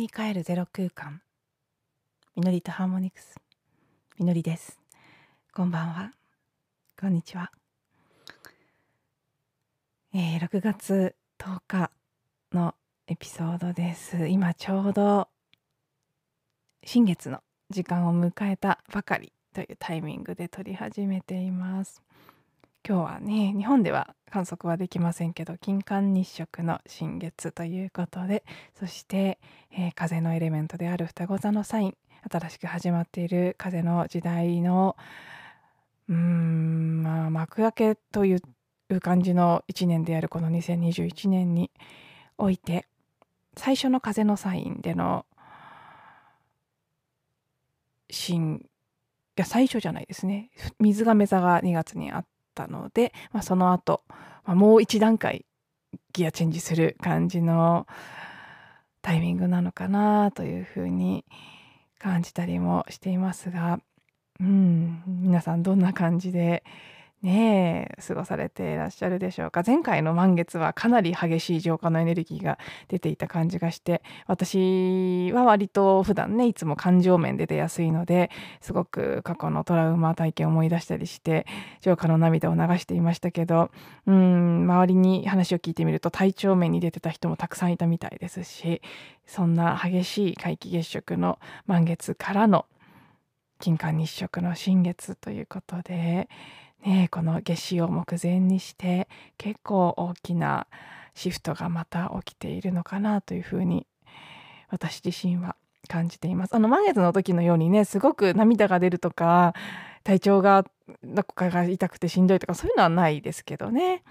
に帰るゼロ空間。みのりとハーモニクス。みのりです。こんばんは。こんにちは、えー、6月10日のエピソードです。今ちょうど新月の時間を迎えたばかりというタイミングで撮り始めています。今日はね日本では観測はできませんけど金環日食の新月ということでそして、えー、風のエレメントである双子座のサイン新しく始まっている風の時代のうん、まあ、幕開けという感じの1年であるこの2021年において最初の風のサインでの新いや最初じゃないですね。水亀座が2月にあってったので、まあ、その後、まあ、もう一段階ギアチェンジする感じのタイミングなのかなというふうに感じたりもしていますが、うん、皆さんどんな感じでねえ過ごされていらっしゃるでしょうか。前回の満月はかなり激しい浄化のエネルギーが出ていた感じがして私は割と普段ねいつも感情面で出やすいのですごく過去のトラウマ体験を思い出したりして浄化の涙を流していましたけどうん周りに話を聞いてみると体調面に出てた人もたくさんいたみたいですしそんな激しい皆既月食の満月からの金環日食の新月ということでね、この夏至を目前にして結構大きなシフトがまた起きているのかなというふうに私自身は感じています。あの満月の時のようにねすごく涙が出るとか体調がどこかが痛くてしんどいとかそういうのはないですけどね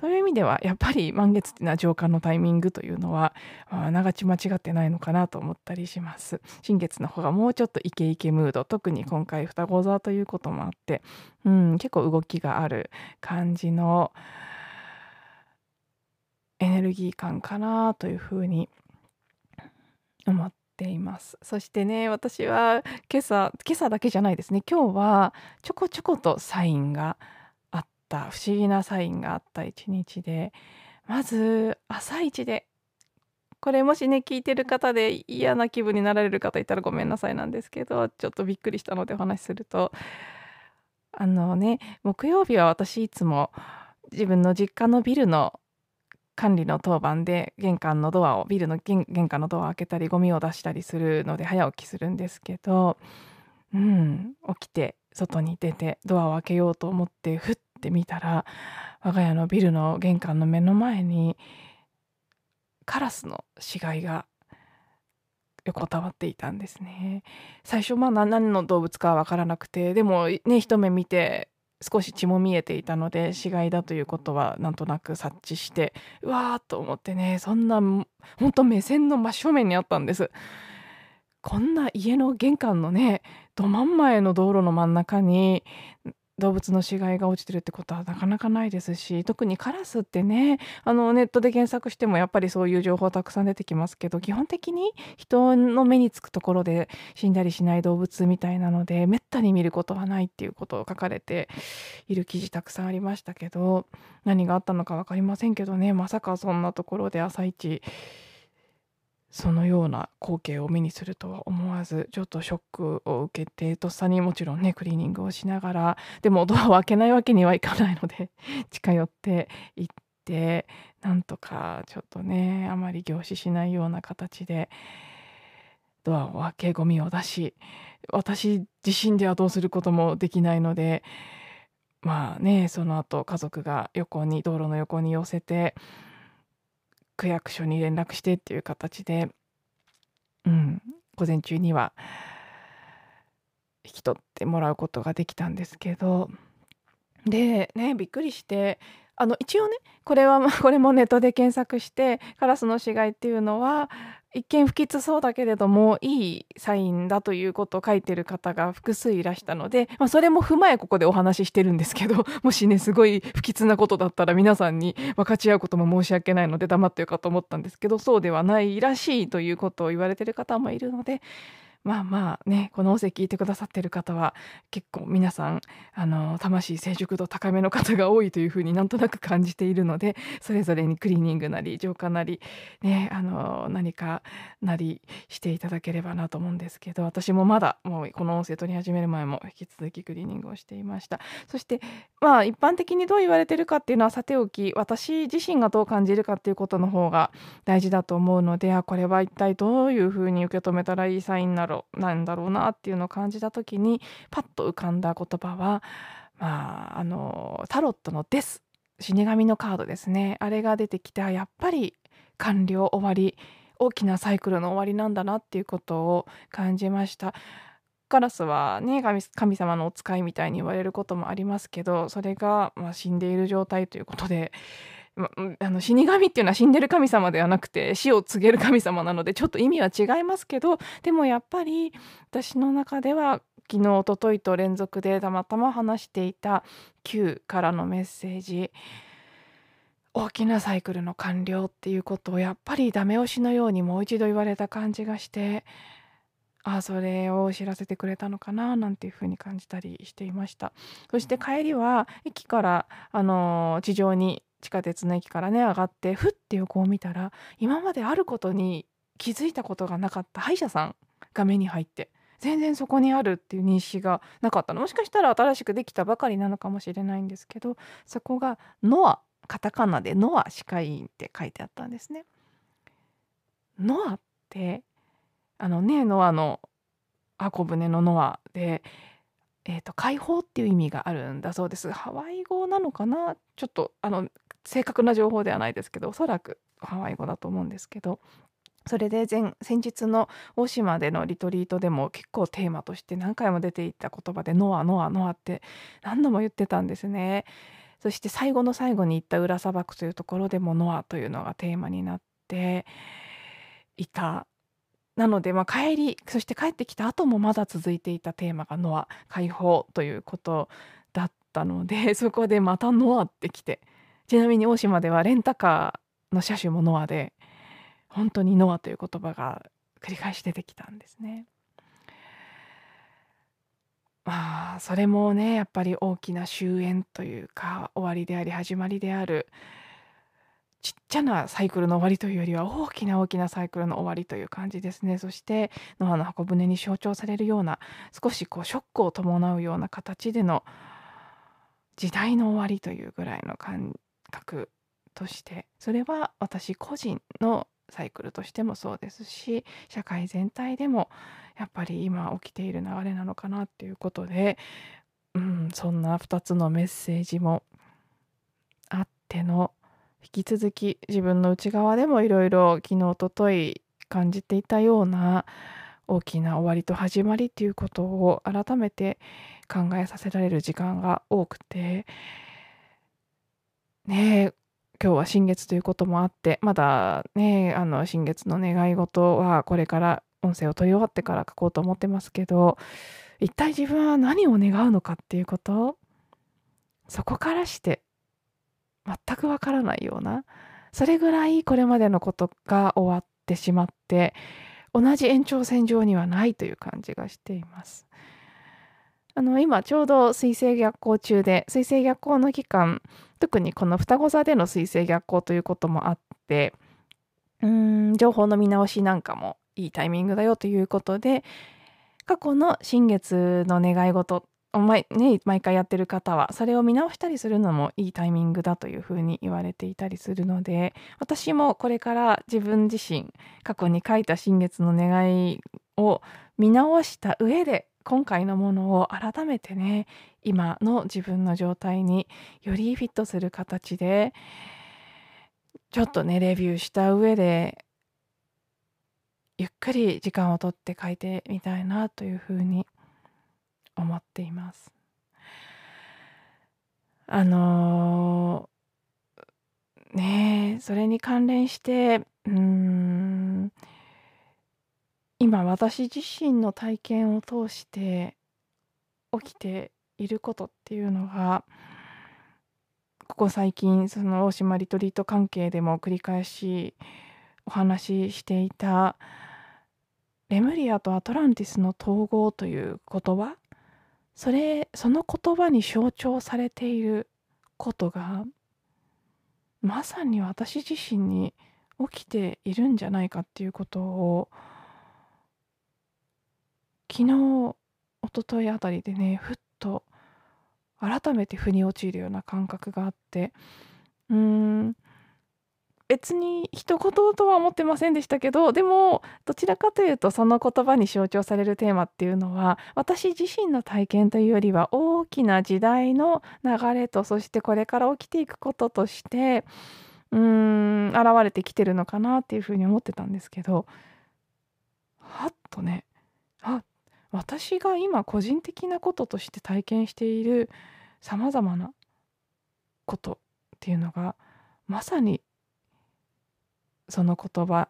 そういう意味ではやっぱり満月っていうのは浄化のタイミングというのはあながち間違ってないのかなと思ったりします。新月の方がもうちょっとイケイケムード特に今回双子座ということもあって、うん、結構動きがある感じのエネルギー感かなというふうに思っていますそしてね私は今朝今朝だけじゃないですね今日はちょこちょことサインがった不思議なサインがあった一日でまず朝一でこれもしね聞いてる方で嫌な気分になられる方いたらごめんなさいなんですけどちょっとびっくりしたのでお話しするとあのね木曜日は私いつも自分の実家のビルの管理の当番で玄関のドアをビルの玄関のドアを開けたりゴミを出したりするので早起きするんですけどうん起きて外に出てドアを開けようと思ってふっってみたら我が家のビルの玄関の目の前にカラスの死骸が横たわっていたんですね。最初まあ何の動物かは分からなくてでもね一目見て少し血も見えていたので死骸だということはなんとなく察知してうわーと思ってねそんな本当目線の真正面にあったんです。こんな家の玄関のねど真ん前の道路の真ん中に動物の死骸が落ちてるってことはなかなかないですし特にカラスってねあのネットで検索してもやっぱりそういう情報たくさん出てきますけど基本的に人の目につくところで死んだりしない動物みたいなのでめったに見ることはないっていうことを書かれている記事たくさんありましたけど何があったのか分かりませんけどねまさかそんなところで朝一そのような光景を目にするとは思わずちょっとショックを受けてとっさにもちろんねクリーニングをしながら でもドアを開けないわけにはいかないので 近寄って行ってなんとかちょっとねあまり凝視しないような形でドアを開けゴミを出し私自身ではどうすることもできないのでまあねその後家族が横に道路の横に寄せて区役所に連絡してっていう形で、うん、午前中には引き取ってもらうことができたんですけどでねびっくりしてあの一応ねこれはこれもネットで検索してカラスの死骸っていうのは一見不吉そうだけれどもいいサインだということを書いてる方が複数いらしたので、まあ、それも踏まえここでお話ししてるんですけど もしねすごい不吉なことだったら皆さんに分かち合うことも申し訳ないので黙ってよかと思ったんですけどそうではないらしいということを言われてる方もいるのでまあまあねこの音声聞いてくださってる方は結構皆さんあの魂成熟度高めの方が多いというふうに なんとなく感じているのでそれぞれにクリーニングなり浄化なり、ね、あの何かなりしていただければなと思うんですけど私もまだもうこの音声取り始める前も引き続きクリーニングをしていました。そしてまあ一般的にどう言われてるかっていうのはさておき私自身がどう感じるかっていうことの方が大事だと思うのであこれは一体どういうふうに受け止めたらいいサインなろなんだろうなっていうのを感じた時にパッと浮かんだ言葉は、まあ、あのタロットの「です」死神のカードですねあれが出てきてやっぱり完了終わり大きなサイクルの終わりなんだなっていうことを感じました。カラスはね神様のお使いみたいに言われることもありますけどそれが、まあ、死んでいる状態ということでま、あの死神っていうのは死んでる神様ではなくて死を告げる神様なのでちょっと意味は違いますけどでもやっぱり私の中では昨日おとといと連続でたまたま話していた Q からのメッセージ大きなサイクルの完了っていうことをやっぱりダメ押しのようにもう一度言われた感じがしてあそれを知らせてくれたのかななんていうふうに感じたりしていました。そして帰りは駅からあの地上に地下鉄の駅からね上がってふって横を見たら今まであることに気づいたことがなかった歯医者さんが目に入って全然そこにあるっていう認識がなかったのもしかしたら新しくできたばかりなのかもしれないんですけどそこが「ノア」カタカナで「ノア歯科医院」って書いてあったんですね。ノアってあのねノアの箱舟のノアでえーと、解放っていう意味があるんだそうです。ハワイ語なのかな？ちょっとあの正確な情報ではないですけどおそらくハワイ語だと思うんですけど。それで前先日の大島でのリトリートでも結構テーマとして何回も出ていった言葉で「ノアノアノア」って何度も言ってたんですね。そして最後の最後に行った裏砂漠というところでも「ノア」というのがテーマになっていた。なので、まあ、帰りそして帰ってきた後もまだ続いていたテーマが「ノア」解放ということだったので そこでまた「ノア」ってきてちなみに大島ではレンタカーの車種もノアで本当にノアという言葉が繰り返し出てきたんですね。まあそれもねやっぱり大きな終焉というか終わりであり始まりであるちっちゃなサイクルの終わりというよりは大きな大きなサイクルの終わりという感じですね。そしてノアの箱舟に象徴されるような少しこうショックを伴うような形での時代の終わりというぐらいの感覚としてそれは私個人のサイクルとしてもそうですし社会全体でもやっぱり今起きている流れなのかなっていうことで、うん、そんな2つのメッセージもあっての引き続き自分の内側でもいろいろ昨日おととい感じていたような大きな終わりと始まりっていうことを改めて考えさせられる時間が多くて。ねえ今日は新月ということもあってまだねあの新月の願い事はこれから音声を取り終わってから書こうと思ってますけど一体自分は何を願うのかっていうこと？そこからして全くわからないようなそれぐらいこれまでのことが終わってしまって同じ延長線上にはないという感じがしています。あの今ちょうど水星逆行中で水星逆行の期間特にこの双子座での水星逆行ということもあってうーん情報の見直しなんかもいいタイミングだよということで過去の新月の願い事毎,、ね、毎回やってる方はそれを見直したりするのもいいタイミングだというふうに言われていたりするので私もこれから自分自身過去に書いた新月の願いを見直した上で今回のものを改めてね今の自分の状態によりフィットする形でちょっとねレビューした上でゆっくり時間をとって書いてみたいなというふうに思っています。あのー、ねそれに関連してうん今私自身の体験を通して起きていることっていうのがここ最近その大島リトリート関係でも繰り返しお話ししていたレムリアとアトランティスの統合という言葉それその言葉に象徴されていることがまさに私自身に起きているんじゃないかっていうことを昨日一昨日あたりでねふっと改めて腑に落ちるような感覚があってうーん別に一言とは思ってませんでしたけどでもどちらかというとその言葉に象徴されるテーマっていうのは私自身の体験というよりは大きな時代の流れとそしてこれから起きていくこととしてうーん現れてきてるのかなっていうふうに思ってたんですけどはっとねあ私が今個人的なこととして体験しているさまざまなことっていうのがまさにその言葉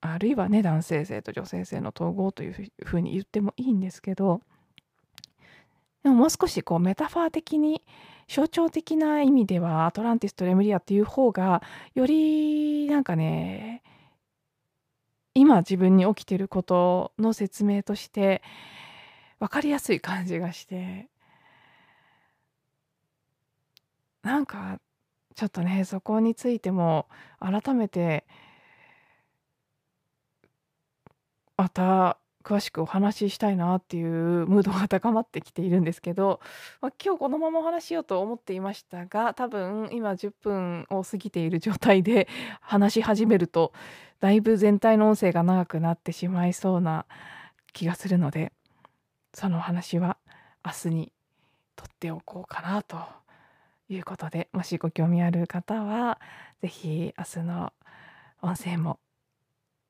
あるいはね男性性と女性性の統合というふうに言ってもいいんですけどでももう少しこうメタファー的に象徴的な意味ではアトランティスとレムリアっていう方がよりなんかね今自分に起きてることの説明として分かりやすい感じがしてなんかちょっとねそこについても改めてまた詳しくお話ししたいなっていうムードが高まってきているんですけど、まあ、今日このままお話しようと思っていましたが多分今10分を過ぎている状態で 話し始めるとだいぶ全体の音声が長くなってしまいそうな気がするのでその話は明日にとっておこうかなということでもしご興味ある方は是非明日の音声も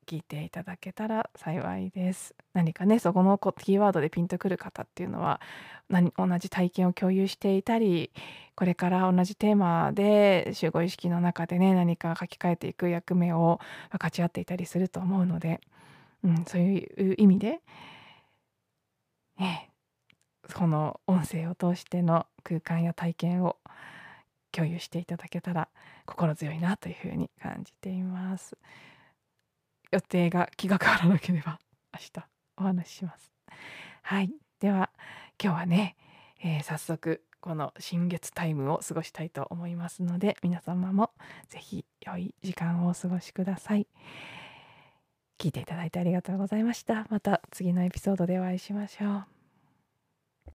聞いていただけたら幸いです。何かねそこのキーワードでピンとくる方っていうのは同じ体験を共有していたりこれから同じテーマで集合意識の中でね何か書き換えていく役目を分かち合っていたりすると思うので、うん、そういう意味で、ね、この音声を通しての空間や体験を共有していただけたら心強いなというふうに感じています。予定が気が変わらなければ明日お話しします。はいでは今日はね、えー、早速この新月タイムを過ごしたいと思いますので皆様も是非良い時間をお過ごしください。聞いていただいてありがとうございました。また次のエピソードでお会いしましょう。